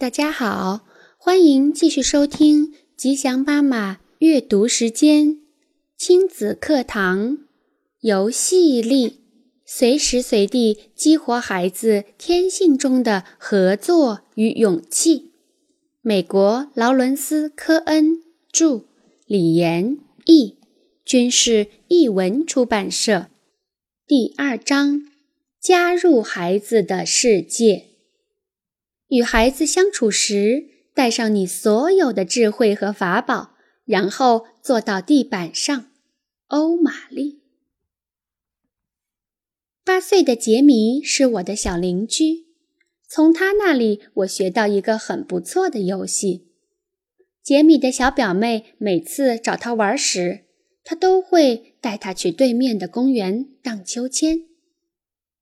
大家好，欢迎继续收听吉祥妈妈阅读时间，亲子课堂游戏力，随时随地激活孩子天性中的合作与勇气。美国劳伦斯·科恩著，李岩译，军事译文出版社。第二章：加入孩子的世界。与孩子相处时，带上你所有的智慧和法宝，然后坐到地板上。欧玛丽，八岁的杰米是我的小邻居，从他那里我学到一个很不错的游戏。杰米的小表妹每次找他玩时，他都会带他去对面的公园荡秋千。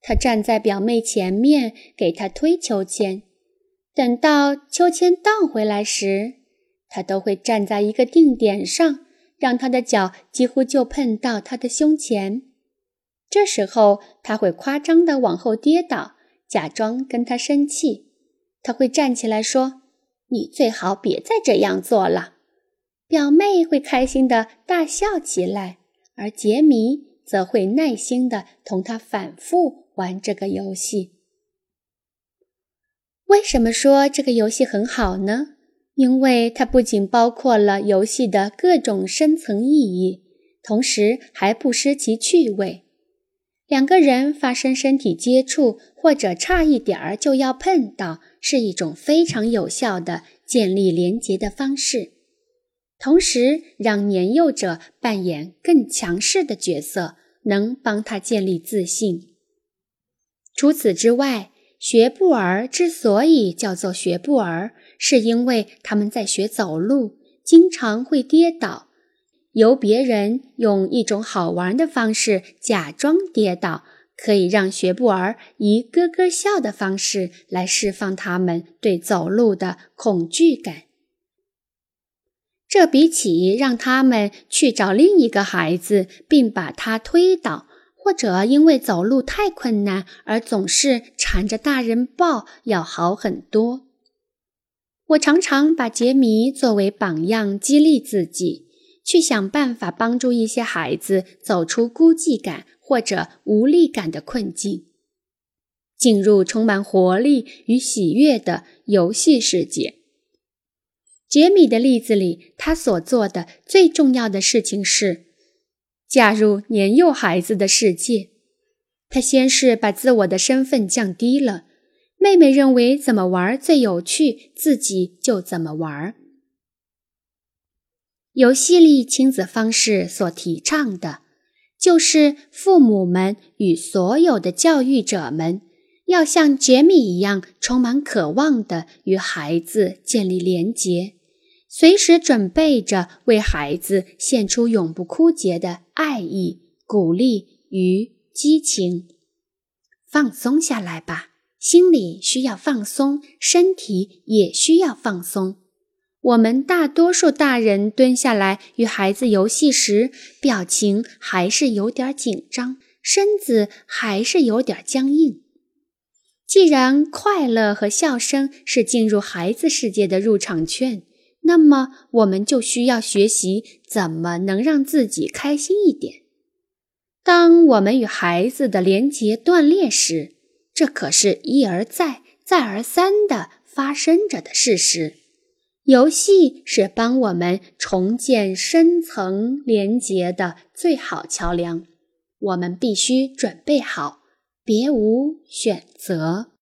他站在表妹前面，给她推秋千。等到秋千荡回来时，他都会站在一个定点上，让他的脚几乎就碰到他的胸前。这时候，他会夸张地往后跌倒，假装跟他生气。他会站起来说：“你最好别再这样做了。”表妹会开心地大笑起来，而杰米则会耐心地同他反复玩这个游戏。为什么说这个游戏很好呢？因为它不仅包括了游戏的各种深层意义，同时还不失其趣味。两个人发生身体接触，或者差一点儿就要碰到，是一种非常有效的建立连结的方式，同时让年幼者扮演更强势的角色，能帮他建立自信。除此之外，学步儿之所以叫做学步儿，是因为他们在学走路，经常会跌倒。由别人用一种好玩的方式假装跌倒，可以让学步儿以咯咯笑的方式来释放他们对走路的恐惧感。这比起让他们去找另一个孩子并把他推倒。或者因为走路太困难而总是缠着大人抱，要好很多。我常常把杰米作为榜样，激励自己，去想办法帮助一些孩子走出孤寂感或者无力感的困境，进入充满活力与喜悦的游戏世界。杰米的例子里，他所做的最重要的事情是。加入年幼孩子的世界，他先是把自我的身份降低了。妹妹认为怎么玩最有趣，自己就怎么玩。游戏里亲子方式所提倡的，就是父母们与所有的教育者们，要像杰米一样，充满渴望的与孩子建立连结。随时准备着为孩子献出永不枯竭的爱意、鼓励与激情。放松下来吧，心里需要放松，身体也需要放松。我们大多数大人蹲下来与孩子游戏时，表情还是有点紧张，身子还是有点僵硬。既然快乐和笑声是进入孩子世界的入场券。那么，我们就需要学习怎么能让自己开心一点。当我们与孩子的连结断裂时，这可是一而再、再而三的发生着的事实。游戏是帮我们重建深层连结的最好桥梁。我们必须准备好，别无选择。